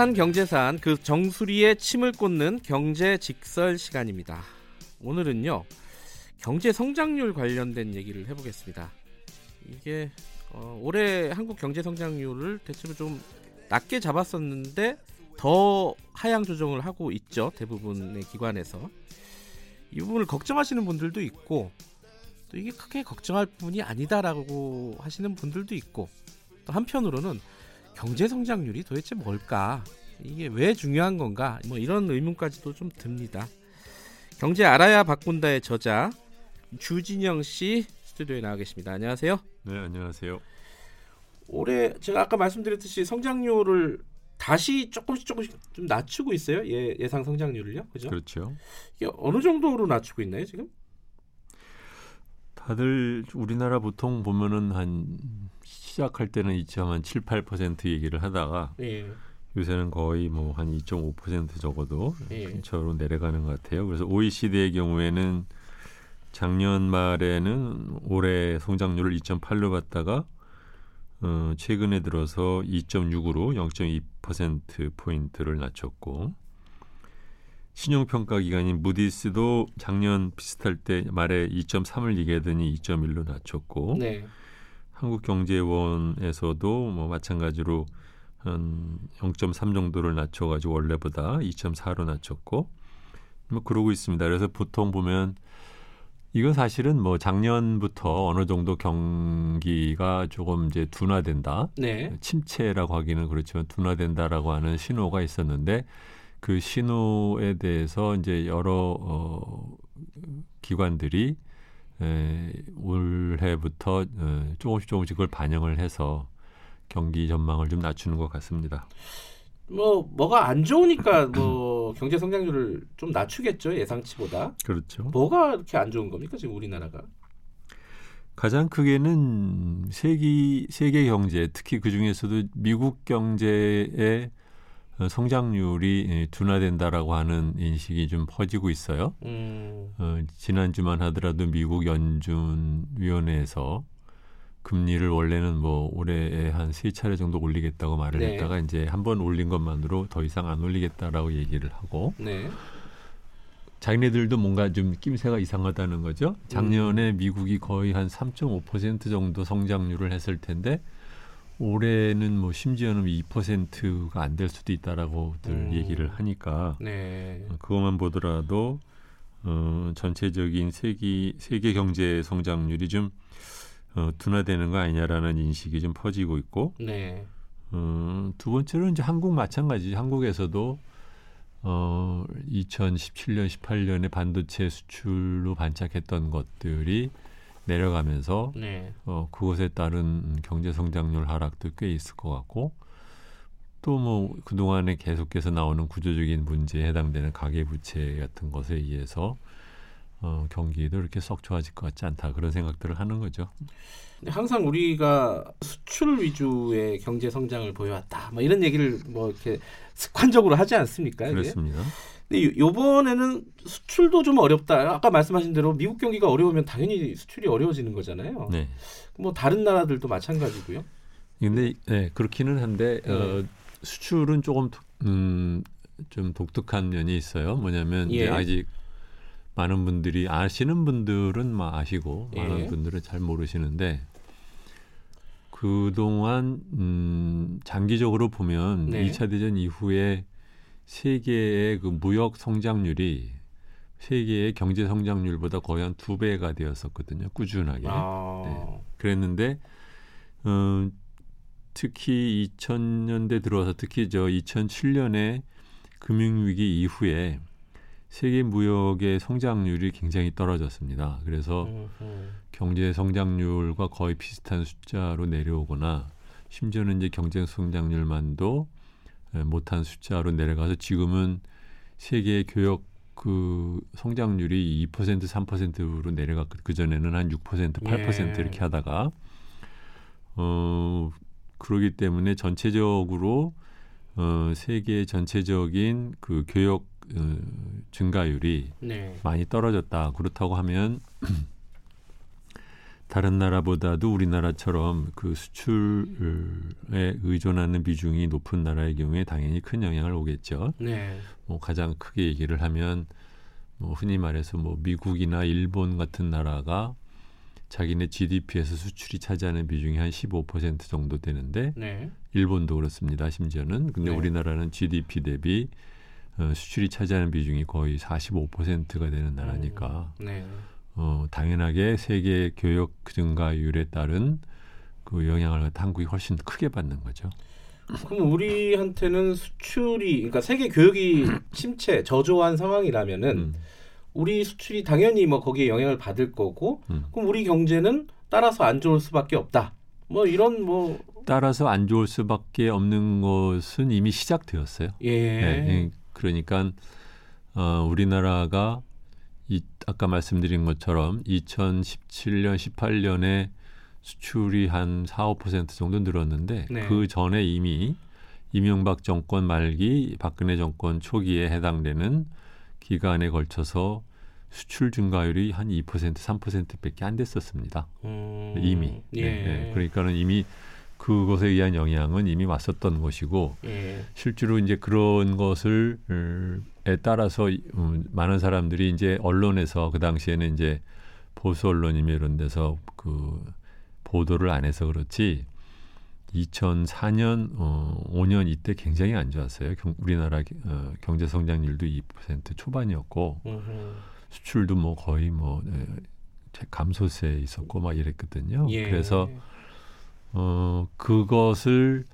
핫한 경제산 그 정수리에 침을 꽂는 경제 직설 시간입니다. 오늘은요 경제 성장률 관련된 얘기를 해보겠습니다. 이게 어, 올해 한국 경제 성장률을 대체로 좀 낮게 잡았었는데 더 하향 조정을 하고 있죠 대부분의 기관에서 이 부분을 걱정하시는 분들도 있고 또 이게 크게 걱정할 부분이 아니다라고 하시는 분들도 있고 또 한편으로는 경제 성장률이 도대체 뭘까? 이게 왜 중요한 건가? 뭐 이런 의문까지도 좀 듭니다. 경제 알아야 바꾼다의 저자 주진영 씨 스튜디오에 나와 계십니다. 안녕하세요. 네, 안녕하세요. 올해 제가 아까 말씀드렸듯이 성장률을 다시 조금씩 조금씩 좀 낮추고 있어요. 예, 예상 성장률을요. 그죠? 그렇죠. 이게 어느 정도로 낮추고 있나요, 지금? 다들 우리나라 보통 보면은 한 시작할 때는 2.7, 8% 얘기를 하다가 예. 요새는 거의 뭐 한 2.5% 적어도 예. 근처로 내려가는 것 같아요. 그래서 OECD의 경우에는 작년 말에는 올해 성장률을 2.8로 봤다가 어, 최근에 들어서 2.6으로 0.2% 포인트를 낮췄고 신용평가 기관인 무디스도 작년 비슷할 때 말에 2.3을 얘기하더니 2.1로 낮췄고 네. 한국경제원에서도 뭐 마찬가지로 한0.3 정도를 낮춰가지고 원래보다 2.4로 낮췄고 뭐 그러고 있습니다. 그래서 보통 보면 이건 사실은 뭐 작년부터 어느 정도 경기가 조금 이제 둔화된다. 네. 침체라고 하기는 그렇지만 둔화된다라고 하는 신호가 있었는데 그 신호에 대해서 이제 여러 어, 기관들이 에, 올해부터 에, 조금씩 조금씩 그걸 반영을 해서 경기 전망을 좀 낮추는 것 같습니다. 뭐 뭐가 안 좋으니까 뭐 경제 성장률을 좀 낮추겠죠 예상치보다. 그렇죠. 뭐가 이렇게 안 좋은 겁니까 지금 우리나라가? 가장 크게는 세계 세계 경제, 특히 그 중에서도 미국 경제의 어, 성장률이 예, 둔화된다라고 하는 인식이 좀 퍼지고 있어요. 음, 어, 지난 주만 하더라도 미국 연준 위원회에서 금리를 원래는 뭐 올해에 한 세 차례 정도 올리겠다고 말을 네. 했다가 이제 한 번 올린 것만으로 더 이상 안 올리겠다라고 얘기를 하고 네. 자기네들도 뭔가 좀 낌새가 이상하다는 거죠. 음. 작년에 미국이 거의 한 3.5% 정도 성장률을 했을 텐데 올해는 뭐 심지어는 2%가 안 될 수도 있다라고들 음. 얘기를 하니까 네. 어, 그것만 보더라도 어, 전체적인 세계 세계 경제 성장률이 좀 어, 둔화되는 거 아니냐라는 인식이 좀 퍼지고 있고 네. 어, 두 번째로는 이제 한국 마찬가지. 한국에서도 어, 2017년, 18년에 반도체 수출로 반짝했던 것들이 내려가면서 네. 어, 그것에 따른 경제 성장률 하락도 꽤 있을 것 같고 또 뭐 그동안에 계속해서 나오는 구조적인 문제에 해당되는 가계 부채 같은 것에 의해서 어, 경기도 이렇게 썩 좋아질 것 같지 않다 그런 생각들을 하는 거죠. 항상 우리가 수출 위주의 경제 성장을 보여왔다. 뭐 이런 얘기를 뭐 이렇게 습관적으로 하지 않습니까? 이게? 그렇습니다. 근데 요- 요번에는 수출도 좀 어렵다. 아까 말씀하신 대로 미국 경기가 어려우면 당연히 수출이 어려워지는 거잖아요. 네. 뭐 다른 나라들도 마찬가지고요. 근데 네, 그렇기는 한데 네. 어, 수출은 조금 독- 음, 좀 독특한 면이 있어요. 뭐냐면 이제 예. 아직 많은 분들이 아시는 분들은 막 아시고 예. 많은 분들은 잘 모르시는데 그동안 음, 장기적으로 보면 네. 이 2차 대전 이후에 세계의 그 무역 성장률이 세계의 경제 성장률보다 거의 한 두 배가 되었었거든요. 꾸준하게. 아, 네. 그랬는데 어, 특히 2000년대 들어와서 특히 저 2007년에 금융위기 이후에 세계 무역의 성장률이 굉장히 떨어졌습니다. 그래서 음, 음. 경제 성장률과 거의 비슷한 숫자로 내려오거나 심지어는 이제 경제 성장률만도 에, 못한 숫자로 내려가서 지금은 세계 교역 그 성장률이 2% 3%로 내려가 그 전에는 한 6% 8% 예. 이렇게 하다가 어 그러기 때문에 전체적으로 어 세계 전체적인 그 교역 어, 증가율이 네. 많이 떨어졌다. 그렇다고 하면 다른 나라보다도 우리나라처럼 그 수출에 의존하는 비중이 높은 나라의 경우에 당연히 큰 영향을 오겠죠. 네. 뭐 가장 크게 얘기를 하면 뭐 흔히 말해서 뭐 미국이나 일본 같은 나라가 자기네 GDP에서 수출이 차지하는 비중이 한 15% 정도 되는데 네. 일본도 그렇습니다. 심지어는 근데 네. 우리나라는 GDP 대비 어, 수출이 차지하는 비중이 거의 45%가 되는 나라니까 네. 어, 당연하게 세계 교역 증가율에 따른 그 영향을 한국이 훨씬 크게 받는 거죠. 그럼 우리한테는 수출이 그러니까 세계 교육이 침체 저조한 상황이라면은 음, 우리 수출이 당연히 뭐 거기에 영향을 받을 거고 음. 그럼 우리 경제는 따라서 안 좋을 수밖에 없다. 뭐 이런 뭐 따라서 안 좋을 수밖에 없는 것은 이미 시작되었어요. 예. 예, 그러니까 어, 우리나라가 이, 아까 말씀드린 것처럼 2017년, 18년에 수출이 한 4, 5% 정도 늘었는데 네. 그 전에 이미 이명박 정권 말기, 박근혜 정권 초기에 해당되는 기간에 걸쳐서 수출 증가율이 한 2%, 3%밖에 안 됐었습니다. 음, 이미. 예. 네, 네. 그러니까는 이미 그것에 의한 영향은 이미 왔었던 것이고 예. 실제로 이제 그런 것을 음, 에 따라서 음, 많은 사람들이 이제 언론에서 그 당시에는 이제 보수 언론이며 이런 데서 그 보도를 안 해서 그렇지 2004년 어, 5년 이때 굉장히 안 좋았어요. 경, 우리나라 어, 경제 성장률도 2% 초반이었고 음흠. 수출도 뭐 거의 뭐 에, 감소세에 있었고 막 이랬거든요. 예. 그래서 어, 그것을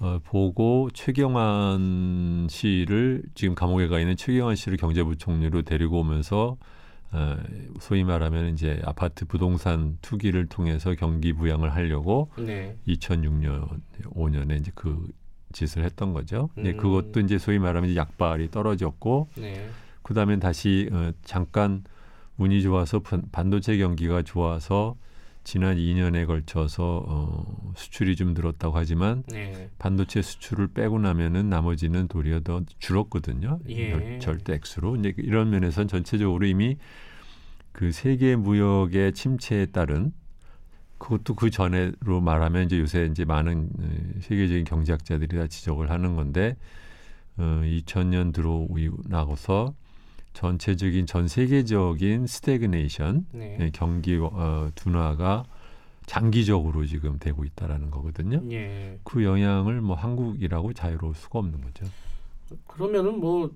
어, 보고 최경환 씨를 지금 감옥에 가 있는 최경환 씨를 경제부총리로 데리고 오면서 어, 소위 말하면 이제 아파트 부동산 투기를 통해서 경기 부양을 하려고 네. 2006년 5년에 이제 그 짓을 했던 거죠. 음. 그것도 이제 소위 말하면 이제 약발이 떨어졌고 네. 그다음에 다시 어, 잠깐 운이 좋아서 반- 반도체 경기가 좋아서 지난 2년에 걸쳐서 어, 수출이 좀 늘었다고 하지만 네. 반도체 수출을 빼고 나면은 나머지는 도리어 더 줄었거든요. 예. 절- 절대 액수로 이제 이런 면에서는 전체적으로 이미 그 세계 무역의 침체에 따른 그것도 그 전에로 말하면 이제 요새 이제 많은 어, 세계적인 경제학자들이 다 지적을 하는 건데 어, 2000년 들어오고 나서 전체적인 전 세계적인 stagnation 네. 예, 경기 어, 둔화가 장기적으로 지금 되고 있다라는 거거든요. 예. 그 영향을 뭐 한국이라고 자유로울 수가 없는 거죠. 그러면은 뭐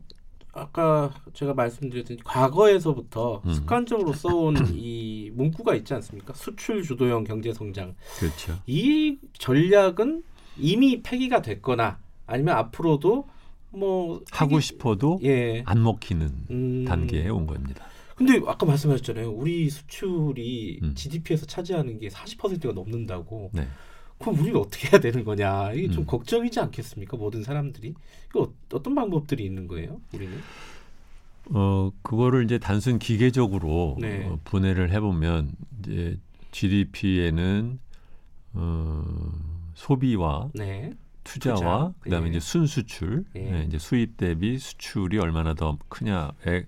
아까 제가 말씀드렸듯이 과거에서부터 음. 습관적으로 써온 이 문구가 있지 않습니까? 수출 주도형 경제 성장. 그렇죠. 이 전략은 이미 폐기가 됐거나 아니면 앞으로도 뭐 하고 폐기- 싶어도 예. 안 먹히는 음. 단계에 온 겁니다. 근데 아까 말씀하셨잖아요. 우리 수출이 음. GDP에서 차지하는 게 40%가 넘는다고. 네. 그럼 우리는 어떻게 해야 되는 거냐? 이게 좀 음. 걱정이지 않겠습니까? 모든 사람들이. 이거 어- 어떤 방법들이 있는 거예요? 우리는? 어 그거를 이제 단순 기계적으로 네. 어, 분해를 해보면 이제 GDP에는 어, 소비와 네. 투자와 투자, 그다음에 예. 이제 순수출, 예. 예, 이제 수입 대비 수출이 얼마나 더 크냐에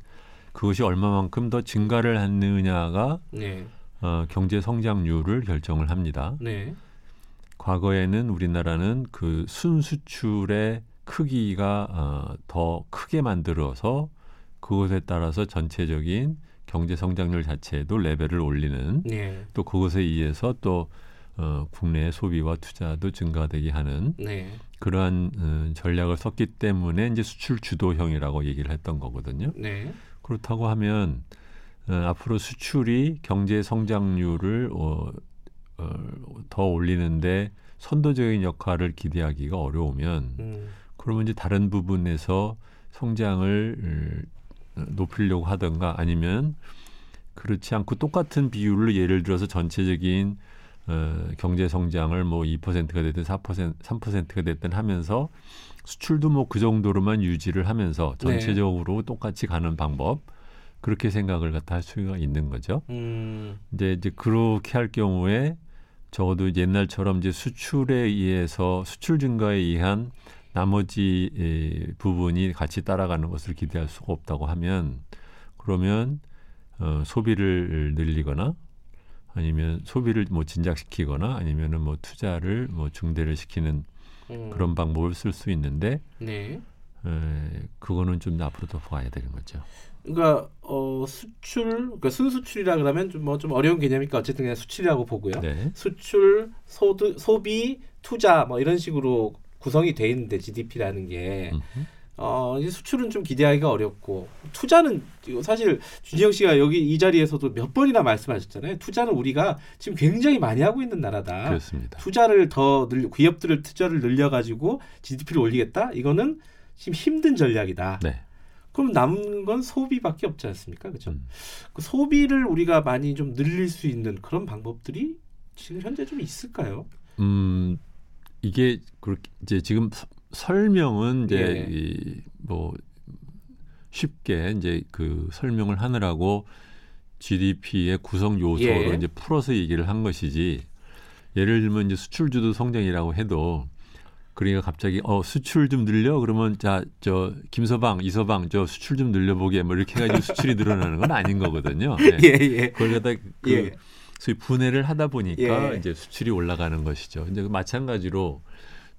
그것이 얼마만큼 더 증가를 하느냐가 네. 어, 경제 성장률을 결정을 합니다. 네. 과거에는 우리나라는 그 순수출의 크기가 어, 더 크게 만들어서 그것에 따라서 전체적인 경제 성장률 자체에도 레벨을 올리는 네. 또 그것에 의해서 또 어, 국내 소비와 투자도 증가되게 하는 네. 그러한 어, 전략을 썼기 때문에 이제 수출 주도형이라고 얘기를 했던 거거든요. 네. 그렇다고 하면 어, 앞으로 수출이 경제 성장률을 어, 어, 더 올리는데 선도적인 역할을 기대하기가 어려우면 음. 그러면 이제 다른 부분에서 성장을 어, 높이려고 하든가 아니면 그렇지 않고 똑같은 비율을 예를 들어서 전체적인 어, 경제 성장을 뭐 2%가 됐든 4% 3%가 됐든 하면서 수출도 뭐 그 정도로만 유지를 하면서 네. 전체적으로 똑같이 가는 방법 그렇게 생각을 갖다 할 수가 있는 거죠. 음. 이제 이제 그렇게 할 경우에 적어도 옛날처럼 이제 수출에 의해서 수출 증가에 의한 나머지 에, 부분이 같이 따라가는 것을 기대할 수가 없다고 하면 그러면 어, 소비를 늘리거나 아니면 소비를 뭐 진작시키거나 아니면은 뭐 투자를 뭐 중대를 시키는 음. 그런 방법을 쓸 수 있는데 네. 에, 그거는 좀 앞으로 더 봐야 되는 거죠. 그러니까 어, 수출, 그러니까 순수출이라 그러면 좀뭐 좀 어려운 개념이니까 어쨌든 그냥 수출이라고 보고요. 네. 수출, 소득, 소비, 투자 뭐 이런 식으로 구성이 돼 있는데 GDP라는 게 음흠. 어, 수출은 좀 기대하기가 어렵고 투자는 사실 준영 씨가 여기 이 자리에서도 몇 번이나 말씀하셨잖아요. 투자는 우리가 지금 굉장히 많이 하고 있는 나라다. 그렇습니다. 투자를 더 늘, 기업들을 투자를 늘려가지고 GDP를 올리겠다. 이거는 지금 힘든 전략이다. 네. 그럼 남은 건 소비밖에 없지 않습니까? 그렇죠? 음. 그 소비를 우리가 많이 좀 늘릴 수 있는 그런 방법들이 지금 현재 좀 있을까요? 음 이게 그렇게 이제 지금 서- 설명은 이제 예. 이, 뭐 쉽게 이제 그 설명을 하느라고 GDP의 구성 요소로 예. 이제 풀어서 얘기를 한 것이지 예를 들면 이제 수출 주도 성장이라고 해도 그러니까 갑자기 어 수출 좀 늘려 그러면 자 저 김서방 이서방 저 수출 좀 늘려보게 뭐 이렇게 해가지고 수출이 늘어나는 건 아닌 거거든요. 네. 예, 예. 그걸 갖다 그 예. 소위 분해를 하다 보니까 예. 이제 수출이 올라가는 것이죠. 이제 그 마찬가지로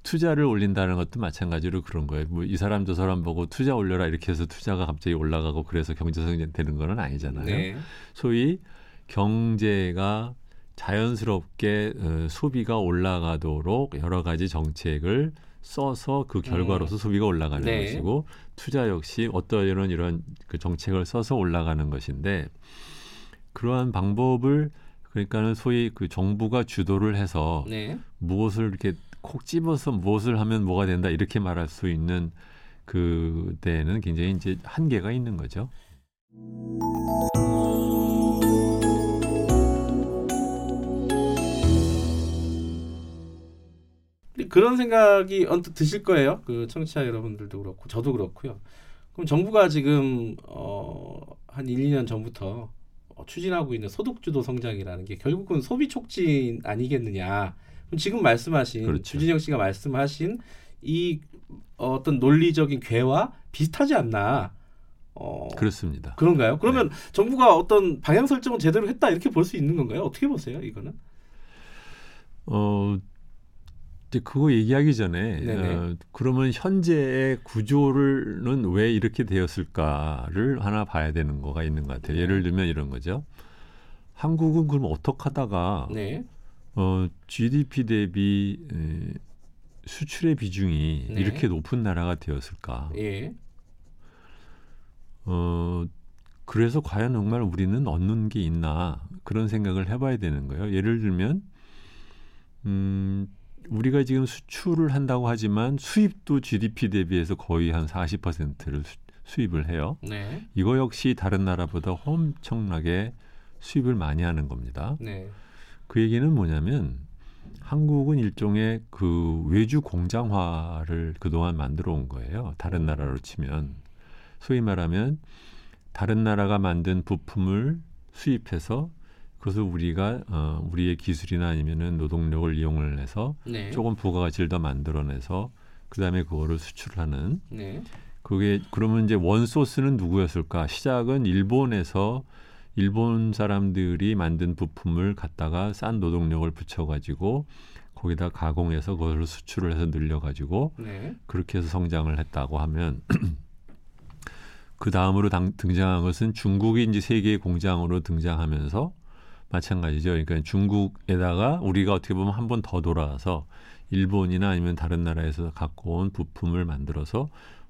투자를 올린다는 것도 마찬가지로 그런 거예요. 뭐 이 사람 저 사람 보고 투자 올려라 이렇게 해서 투자가 갑자기 올라가고 그래서 경제성장 되는 건 아니잖아요. 네. 소위 경제가 자연스럽게 어, 소비가 올라가도록 여러 가지 정책을 써서 그 결과로서 소비가 올라가는 음. 네. 것이고 투자 역시 어떤 이런 이런 그 정책을 써서 올라가는 것인데 그러한 방법을 그러니까는 소위 그 정부가 주도를 해서 네. 무엇을 이렇게 콕 집어서 무엇을 하면 뭐가 된다 이렇게 말할 수 있는 그 데에는 굉장히 이제 한계가 있는 거죠. 그런 생각이 언뜻 드실 거예요. 그 청취자 여러분들도 그렇고 저도 그렇고요. 그럼 정부가 지금 어, 한 1, 2년 전부터 어, 추진하고 있는 소득주도 성장이라는 게 결국은 소비 촉진 아니겠느냐. 지금 말씀하신 그렇죠. 주진영 씨가 말씀하신 이 어떤 논리적인 궤와 비슷하지 않나. 어, 그렇습니다. 그런가요? 그러면 네. 정부가 어떤 방향 설정을 제대로 했다 이렇게 볼 수 있는 건가요? 어떻게 보세요, 이거는? 어 이제 그거 얘기하기 전에 네네. 어, 그러면 현재의 구조는 왜 이렇게 되었을까를 하나 봐야 되는 거가 있는 것 같아요. 네. 예를 들면 이런 거죠. 한국은 그럼 어떻게 하다가 네. 어, GDP 대비 에, 수출의 비중이 네. 이렇게 높은 나라가 되었을까? 예. 어, 그래서 과연 정말 우리는 얻는 게 있나 그런 생각을 해봐야 되는 거예요. 예를 들면, 음, 우리가 지금 수출을 한다고 하지만 수입도 GDP 대비해서 거의 한 40%를 수, 수입을 해요. 네. 이거 역시 다른 나라보다 엄청나게 수입을 많이 하는 겁니다. 네. 그 얘기는 뭐냐면 한국은 일종의 그 외주 공장화를 그동안 만들어 온 거예요. 다른 나라로 치면 소위 말하면 다른 나라가 만든 부품을 수입해서 그것을 우리가 어, 우리의 기술이나 아니면은 노동력을 이용을 해서 네. 조금 부가가치를 더 만들어내서 그다음에 그거를 수출하는 네. 그게 그러면 이제 원 소스는 누구였을까? 시작은 일본에서 일본 사람들이 만든 부품을 갖다가 싼 노동력을 붙여가지고 거기다 가공해서 그걸 수출을 해서 늘려가지고 네. 그렇게 해서 성장을 했다고 하면 그 다음으로 당- 등장한 것은 중국이 이제 세계의 공장으로 등장하면서 마찬가지죠. 그러니까 중국에다가 우리가 어떻게 보면 한 번 더 돌아와서 일본이나 아니면 다른 나라에서 갖고 온 부품을 만들어서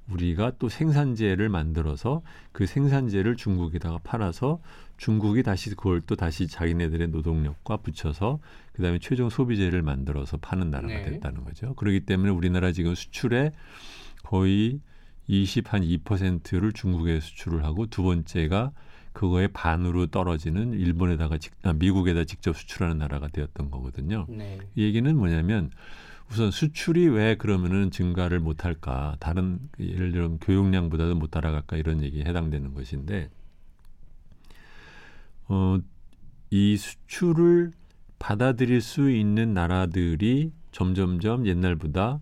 우리가 또 생산재를 만들어서 그 생산재를 중국에다가 팔아서 중국이 다시 그걸 또 다시 자기네들의 노동력과 붙여서 그다음에 최종 소비재를 만들어서 파는 나라가 네. 됐다는 거죠. 그렇기 때문에 우리나라 지금 수출의 거의 20한 2%를 중국에 수출을 하고 두 번째가 그거의 반으로 떨어지는 일본에다가 직, 아, 미국에다 직접 수출하는 나라가 되었던 거거든요. 네. 이 얘기는 뭐냐면 우선 수출이 왜 그러면은 증가를 못할까? 다른 예를 들면 교육량보다도 못 따라갈까 이런 얘기에 해당되는 것인데 어, 이 수출을 받아들일 수 있는 나라들이 점점점 옛날보다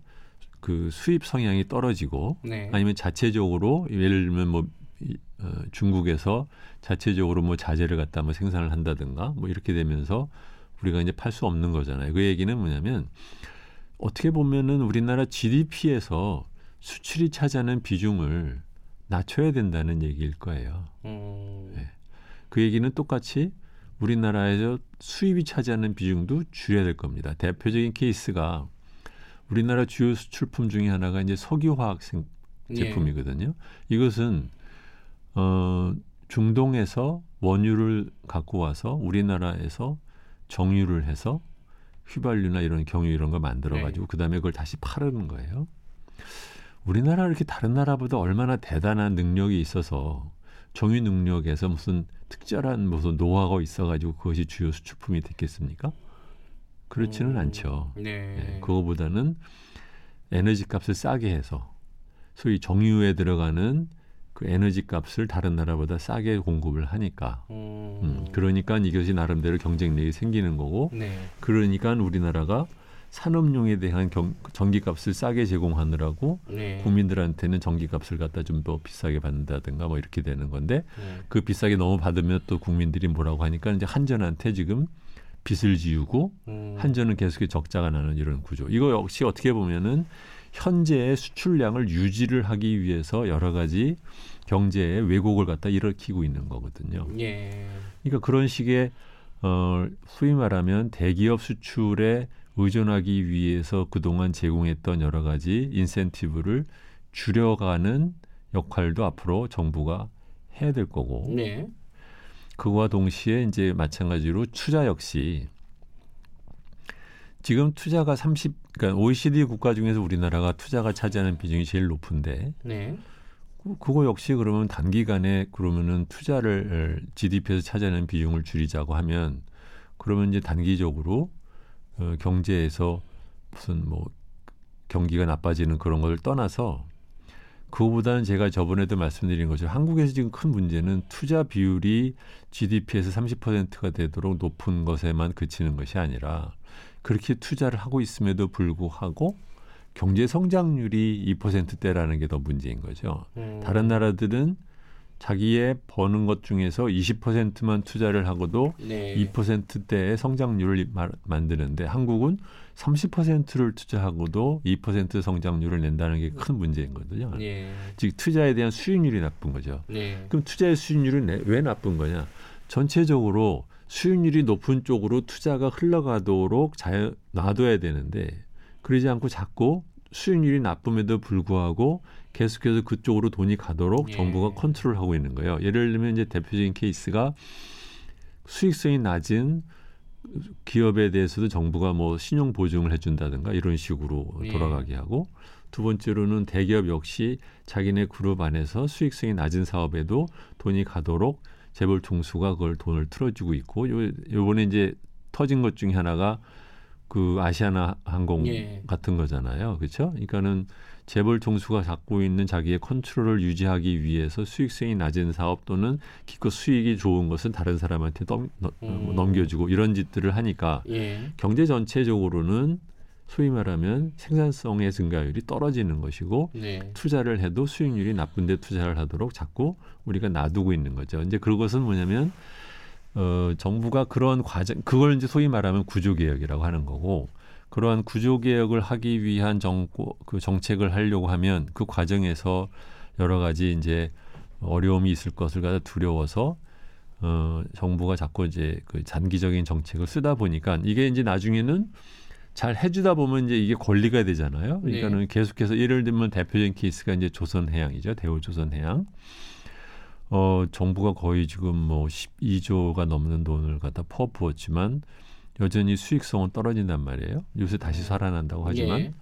그 수입 성향이 떨어지고 네. 아니면 자체적으로 예를 들면 뭐 이, 어, 중국에서 자체적으로 뭐 자재를 갖다 뭐 생산을 한다든가 뭐 이렇게 되면서 우리가 이제 팔 수 없는 거잖아요. 그 얘기는 뭐냐면 어떻게 보면은 우리나라 GDP에서 수출이 차지하는 비중을 낮춰야 된다는 얘기일 거예요. 음. 네. 그 얘기는 똑같이 우리나라에서 수입이 차지하는 비중도 줄여야 될 겁니다. 대표적인 케이스가 우리나라 주요 수출품 중에 하나가 이제 석유화학 예. 제품이거든요. 예. 이것은 어 중동에서 원유를 갖고 와서 우리나라에서 정유를 해서 휘발유나 이런 경유 이런 걸 만들어 가지고 네. 그다음에 그걸 다시 파는 거예요. 우리나라 이렇게 다른 나라보다 얼마나 대단한 능력이 있어서 정유 능력에서 무슨 특별한 무슨 노하우가 있어가지고 그것이 주요 수출품이 됐겠습니까? 그렇지는 음, 않죠. 네. 네. 그거보다는 에너지 값을 싸게 해서 소위 정유에 들어가는 그 에너지 값을 다른 나라보다 싸게 공급을 하니까 음. 음, 그러니까 이것이 나름대로 경쟁력이 생기는 거고 네. 그러니까 우리나라가 산업용에 대한 경, 전기값을 싸게 제공하느라고 네. 국민들한테는 전기값을 갖다 좀 더 비싸게 받는다든가 뭐 이렇게 되는 건데 네. 그 비싸게 너무 받으면 또 국민들이 뭐라고 하니까 이제 한전한테 지금 빚을 지우고 음. 한전은 계속 적자가 나는 이런 구조. 이거 역시 어떻게 보면은 현재의 수출량을 유지를 하기 위해서 여러 가지 경제의 왜곡을 갖다 일으키고 있는 거거든요. 예. 그러니까 그런 식의 어 소위 말하면 대기업 수출에 의존하기 위해서 그동안 제공했던 여러 가지 인센티브를 줄여가는 역할도 앞으로 정부가 해야 될 거고. 네. 그와 동시에 이제 마찬가지로 투자 역시 지금 투자가 30 그러니까 OECD 국가 중에서 우리나라가 투자가 차지하는 비중이 제일 높은데 네. 그거 역시 그러면 단기간에 그러면은 투자를 GDP에서 차지하는 비중을 줄이자고 하면 그러면 이제 단기적으로 어, 경제에서 무슨 뭐 경기가 나빠지는 그런 것을 떠나서 그거보다는 제가 저번에도 말씀드린 것처럼 한국에서 지금 큰 문제는 투자 비율이 GDP에서 30%가 되도록 높은 것에만 그치는 것이 아니라 그렇게 투자를 하고 있음에도 불구하고 경제 성장률이 2%대라는 게 더 문제인 거죠. 음. 다른 나라들은 자기의 버는 것 중에서 20%만 투자를 하고도 네. 2%대의 성장률을 마, 만드는데 한국은 30%를 투자하고도 2% 성장률을 낸다는 게 큰 문제인 거거든요. 네. 즉 투자에 대한 수익률이 나쁜 거죠. 네. 그럼 투자의 수익률은 내, 왜 나쁜 거냐? 전체적으로 수익률이 높은 쪽으로 투자가 흘러가도록 잘 놔둬야 되는데 그러지 않고 자꾸 수익률이 나쁨에도 불구하고 계속해서 그쪽으로 돈이 가도록 예. 정부가 컨트롤하고 있는 거예요. 예를 들면 이제 대표적인 케이스가 수익성이 낮은 기업에 대해서도 정부가 뭐 신용 보증을 해준다든가 이런 식으로 예. 돌아가게 하고 두 번째로는 대기업 역시 자기네 그룹 안에서 수익성이 낮은 사업에도 돈이 가도록 재벌 총수가 그걸 돈을 틀어주고 있고 요 요번에 이제 터진 것 중에 하나가 그 아시아나 항공 예. 같은 거잖아요. 그렇죠? 그러니까는 재벌 총수가 갖고 있는 자기의 컨트롤을 유지하기 위해서 수익성이 낮은 사업 또는 기껏 수익이 좋은 것은 다른 사람한테 넘, 음. 넘겨주고 이런 짓들을 하니까 예. 경제 전체적으로는 소위 말하면 생산성의 증가율이 떨어지는 것이고 네. 투자를 해도 수익률이 나쁜데 투자를 하도록 자꾸 우리가 놔두고 있는 거죠. 이제 그것은 뭐냐면 어, 정부가 그런 과정, 그걸 이제 소위 말하면 구조 개혁이라고 하는 거고, 그러한 구조 개혁을 하기 위한 정고, 그 정책을 하려고 하면 그 과정에서 여러 가지 이제 어려움이 있을 것을 가져 두려워서 어, 정부가 자꾸 이제 그 단기적인 정책을 쓰다 보니까 이게 이제 나중에는 잘 해주다 보면 이제 이게 권리가 되잖아요. 그러니까는 네. 계속해서 예를 들면 대표적인 케이스가 이제 조선해양이죠. 대우조선해양. 어, 정부가 거의 지금 뭐 12조가 넘는 돈을 갖다 퍼부었지만 여전히 수익성은 떨어진단 말이에요. 요새 다시 네. 살아난다고 하지만. 예.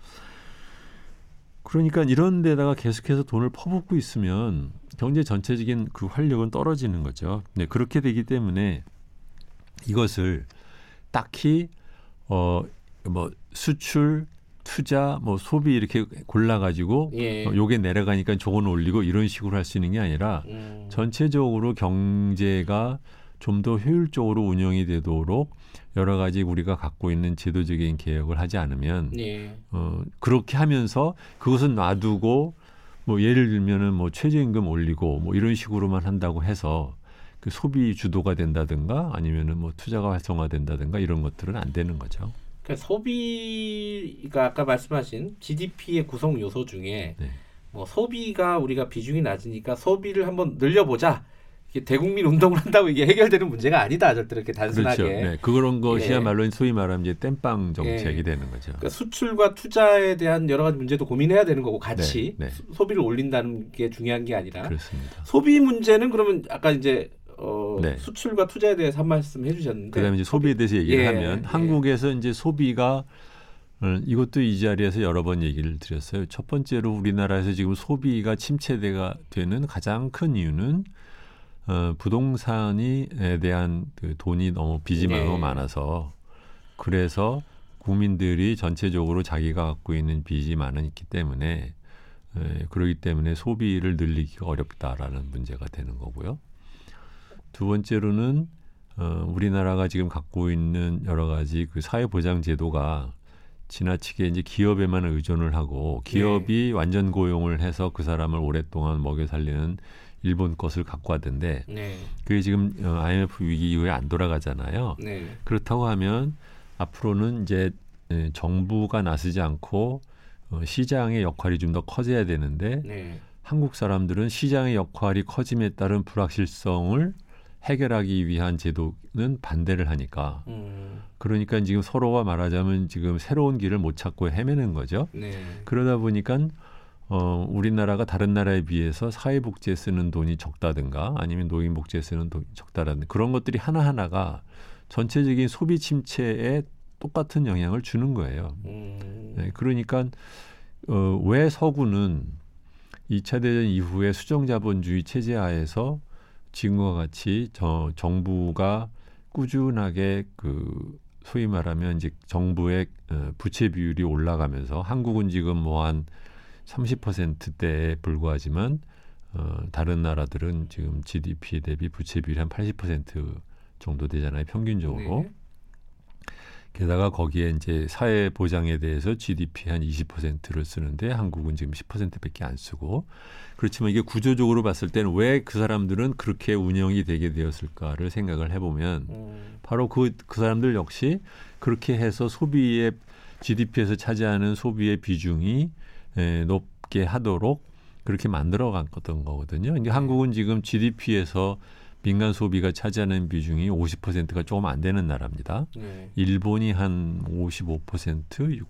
그러니까 이런 데다가 계속해서 돈을 퍼붓고 있으면 경제 전체적인 그 활력은 떨어지는 거죠. 네, 그렇게 되기 때문에 이것을 딱히 어 뭐 수출 투자, 뭐 소비 이렇게 골라 가지고 예. 어, 요게 내려가니까 저건 올리고 이런 식으로 할 수 있는 게 아니라 음. 전체적으로 경제가 좀 더 효율적으로 운영이 되도록 여러 가지 우리가 갖고 있는 제도적인 개혁을 하지 않으면 예. 어, 그렇게 하면서 그것은 놔두고 뭐 예를 들면은 뭐 최저임금 올리고 뭐 이런 식으로만 한다고 해서 그 소비 주도가 된다든가 아니면은 뭐 투자가 활성화된다든가 이런 것들은 안 되는 거죠. 그러니까 소비가 아까 말씀하신 GDP의 구성 요소 중에 네. 뭐 소비가 우리가 비중이 낮으니까 소비를 한번 늘려보자. 대국민 운동을 한다고 이게 해결되는 문제가 아니다. 절대 이렇게 단순하게. 그렇죠. 네. 그런 것이야말로 예. 소위 말하면 이제 땜빵 정책이 예. 되는 거죠. 그러니까 수출과 투자에 대한 여러 가지 문제도 고민해야 되는 거고 같이 네, 네. 수- 소비를 올린다는 게 중요한 게 아니라 그렇습니다. 소비 문제는 그러면 아까 이제 어, 네. 수출과 투자에 대해서 한 말씀 해주셨는데 그다음에 이제 소비에 대해서 얘기를 예, 하면 예. 한국에서 이제 소비가 어, 이것도 이 자리에서 여러 번 얘기를 드렸어요. 첫 번째로 우리나라에서 지금 소비가 침체가 되는 가장 큰 이유는 어, 부동산이에 대한 그 돈이 너무 빚이 예. 너무 많아서 그래서 국민들이 전체적으로 자기가 갖고 있는 빚이 많기 때문에 에, 그러기 때문에 소비를 늘리기가 어렵다라는 문제가 되는 거고요. 두 번째로는 어, 우리나라가 지금 갖고 있는 여러 가지 그 사회보장 제도가 지나치게 이제 기업에만 의존을 하고 기업이 완전 고용을 해서 그 사람을 오랫동안 먹여 살리는 일본 것을 갖고 왔던데 네, 그게 지금 어, IMF 위기 이후에 안 돌아가잖아요. 네, 그렇다고 하면 앞으로는 이제 에, 정부가 나서지 않고 어, 시장의 역할이 좀 더 커져야 되는데 네, 한국 사람들은 시장의 역할이 커짐에 따른 불확실성을 해결하기 위한 제도는 반대를 하니까. 음, 그러니까 지금 서로가 말하자면 지금 새로운 길을 못 찾고 헤매는 거죠. 네, 그러다 보니까 어, 우리나라가 다른 나라에 비해서 사회복지에 쓰는 돈이 적다든가 아니면 노인복지에 쓰는 돈이 적다라든 그런 것들이 하나하나가 전체적인 소비 침체에 똑같은 영향을 주는 거예요. 음, 네, 그러니까 어, 왜 서구는 2차 대전 이후에 수정자본주의 체제 하에서 지금과 같이 저 정부가 꾸준하게 그 소위 말하면 이제 정부의 어, 부채 비율이 올라가면서 한국은 지금 뭐한 30%대에 불과하지만 어, 다른 나라들은 지금 GDP 대비 부채 비율이 한 80% 정도 되잖아요 평균적으로. 네. 게다가 거기에 이제 사회 보장에 대해서 GDP 한 20%를 쓰는데 한국은 지금 10%밖에 안 쓰고 그렇지만 이게 구조적으로 봤을 때는 왜 그 사람들은 그렇게 운영이 되게 되었을까를 생각을 해보면 음, 바로 그, 그 사람들 역시 그렇게 해서 소비의 GDP에서 차지하는 소비의 비중이 에, 높게 하도록 그렇게 만들어 갔던 거거든요. 이게 한국은 지금 GDP에서 민간 소비가 차지하는 비중이 50%가 조금 안 되는 나라입니다. 네, 일본이 한 55%, 육-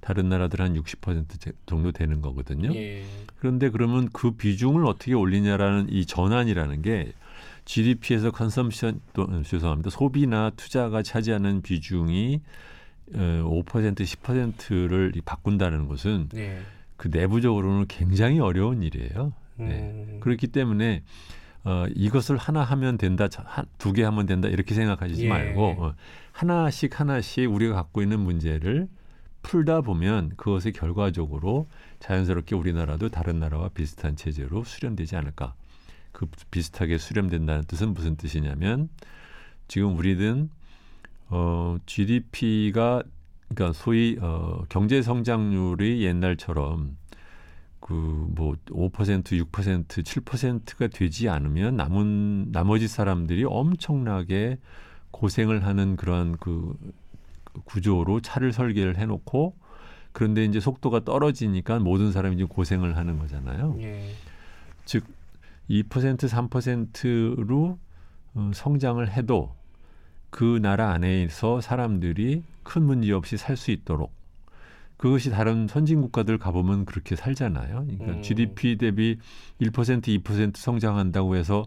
다른 나라들 한 60% 제- 정도 되는 거거든요. 예, 그런데 그러면 그 비중을 어떻게 올리냐라는 이 전환이라는 게 GDP에서 컨섬션 또 음, 죄송합니다. 소비나 투자가 차지하는 비중이 어, 5% 10%를 바꾼다는 것은 네, 그 내부적으로는 굉장히 어려운 일이에요. 네. 음, 그렇기 때문에 어, 이것을 하나 하면 된다, 두 개 하면 된다 이렇게 생각하시지 예. 말고 어, 하나씩 하나씩 우리가 갖고 있는 문제를 풀다 보면 그것이 결과적으로 자연스럽게 우리나라도 다른 나라와 비슷한 체제로 수렴되지 않을까. 그 비슷하게 수렴된다는 뜻은 무슨 뜻이냐면 지금 우리는 어, GDP가 그러니까 소위 어, 경제 성장률이 옛날처럼 그뭐 5% 6% 7%가 되지 않으면 남은 나머지 사람들이 엄청나게 고생을 하는 그런 그 구조로 차를 설계를 해놓고 그런데 이제 속도가 떨어지니까 모든 사람이 이제 고생을 하는 거잖아요. 예, 즉2% 3%로 어, 성장을 해도 그 나라 안에서 사람들이 큰 문제 없이 살 수 있도록 그것이 다른 선진 국가들 가보면 그렇게 살잖아요. 그러니까 음. GDP 대비 1% 2% 성장한다고 해서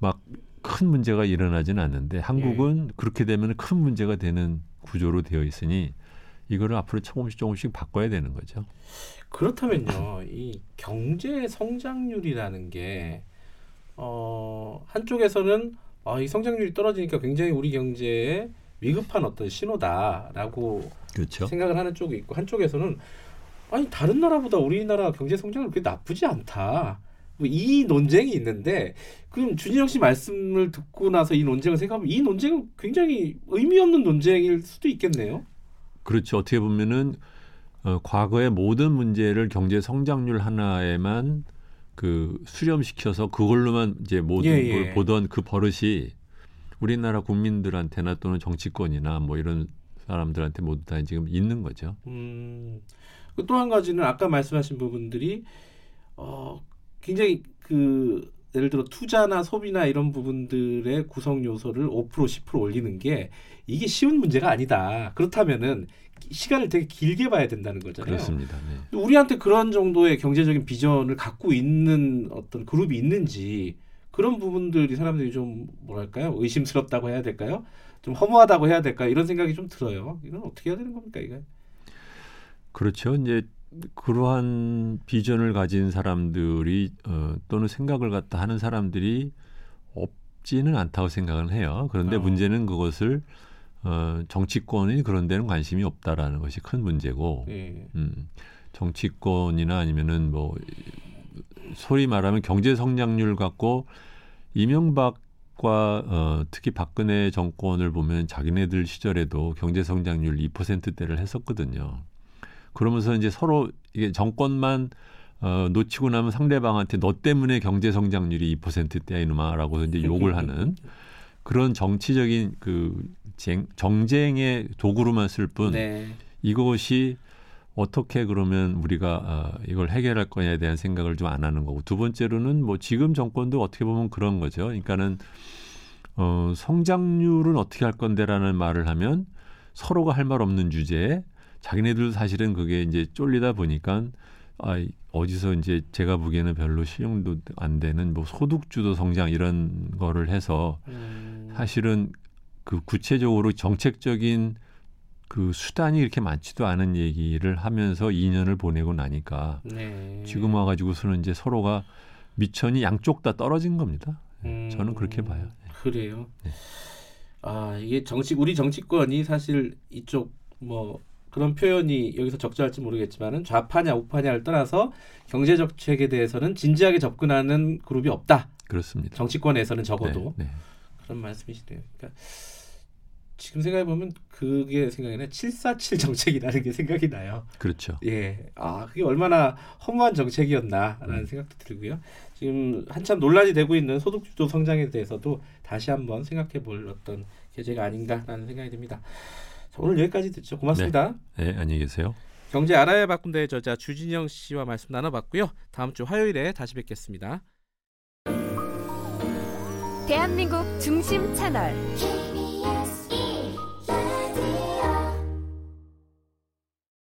막 큰 문제가 일어나지는 않는데 한국은 그렇게 되면 큰 문제가 되는 구조로 되어 있으니 이거를 앞으로 조금씩 조금씩 바꿔야 되는 거죠. 그렇다면요, 이 경제 성장률이라는 게 어, 한쪽에서는 아, 이 성장률이 떨어지니까 굉장히 우리 경제에 위급한 어떤 신호다라고 그렇죠. 생각을 하는 쪽이 있고 한쪽에서는 아니 다른 나라보다 우리나라 경제 성장률 그렇게 나쁘지 않다. 뭐이 논쟁이 있는데 그럼 준희영 씨 말씀을 듣고 나서 이 논쟁을 생각하면 이 논쟁은 굉장히 의미 없는 논쟁일 수도 있겠네요. 그렇죠. 어떻게 보면은 어, 과거의 모든 문제를 경제 성장률 하나에만 그 수렴시켜서 그걸로만 이제 모든 예, 걸 예. 보던 그 버릇이 우리나라 국민들한테나 또는 정치권이나 뭐 이런 사람들한테 모두 다 지금 있는 거죠. 음, 또 한 가지는 아까 말씀하신 부분들이 어, 굉장히 그 예를 들어 투자나 소비나 이런 부분들의 구성 요소를 5% 10% 올리는 게 이게 쉬운 문제가 아니다. 그렇다면은 시간을 되게 길게 봐야 된다는 거잖아요. 그렇습니다. 네. 우리한테 그런 정도의 경제적인 비전을 갖고 있는 어떤 그룹이 있는지 그런 부분들이 사람들이 좀 뭐랄까요 의심스럽다고 해야 될까요? 좀 허무하다고 해야 될까 요 이런 생각이 좀 들어요. 이건 어떻게 해야 되는 겁니까 이거? 그렇죠. 이제 그러한 비전을 가진 사람들이 어, 또는 생각을 갖다 하는 사람들이 없지는 않다고 생각을 해요. 그런데 어. 문제는 그것을 어, 정치권이 그런 데는 관심이 없다라는 것이 큰 문제고, 예. 음, 정치권이나 아니면은 뭐 소위 말하면 경제 성장률 갖고 이명박과 어, 특히 박근혜 정권을 보면 자기네들 시절에도 경제 성장률 2%대를 했었거든요. 그러면서 이제 서로 이게 정권만 어, 놓치고 나면 상대방한테 너 때문에 경제 성장률이 2%대야 이놈아라고 이제 욕을 하는 그런 정치적인 그 쟁, 정쟁의 도구로만 쓸뿐 네. 이것이 어떻게 그러면 우리가 어, 이걸 해결할 거냐에 대한 생각을 좀 안 하는 거고 두 번째로는 뭐 지금 정권도 어떻게 보면 그런 거죠. 그러니까는 어, 성장률은 어떻게 할 건데라는 말을 하면 서로가 할 말 없는 주제에 자기네들도 사실은 그게 이제 쫄리다 보니까 아, 어디서 이제 제가 보기에는 별로 실용도 안 되는 뭐 소득주도 성장 이런 거를 해서 음, 사실은 그 구체적으로 정책적인 그 수단이 이렇게 많지도 않은 얘기를 하면서 2년을 보내고 나니까 네. 지금 와가지고서는 이제 서로가 미천이 양쪽 다 떨어진 겁니다. 음, 저는 그렇게 봐요. 그래요. 네. 아 이게 정치 우리 정치권이 사실 이쪽 뭐 그런 표현이 여기서 적절할지 모르겠지만은 좌파냐 우파냐를 떠나서 경제 정책에 대해서는 진지하게 접근하는 그룹이 없다. 그렇습니다. 정치권에서는 적어도 네, 네. 그런 말씀이시네요. 그러니까 지금 생각해 보면 그게 생각이 나요. 747 정책이라는 게 생각이 나요. 그렇죠. 예. 아, 그게 얼마나 허무한 정책이었나라는 음. 생각도 들고요. 지금 한참 논란이 되고 있는 소득주도 성장에 대해서도 다시 한번 생각해 볼 어떤 계제가 아닌가라는 생각이 듭니다. 자, 오늘 여기까지 듣죠. 고맙습니다. 네, 안녕히 계세요. 경제 알아야 바꾼다의 저자 주진영 씨와 말씀 나눠봤고요. 다음 주 화요일에 다시 뵙겠습니다. 대한민국 중심 채널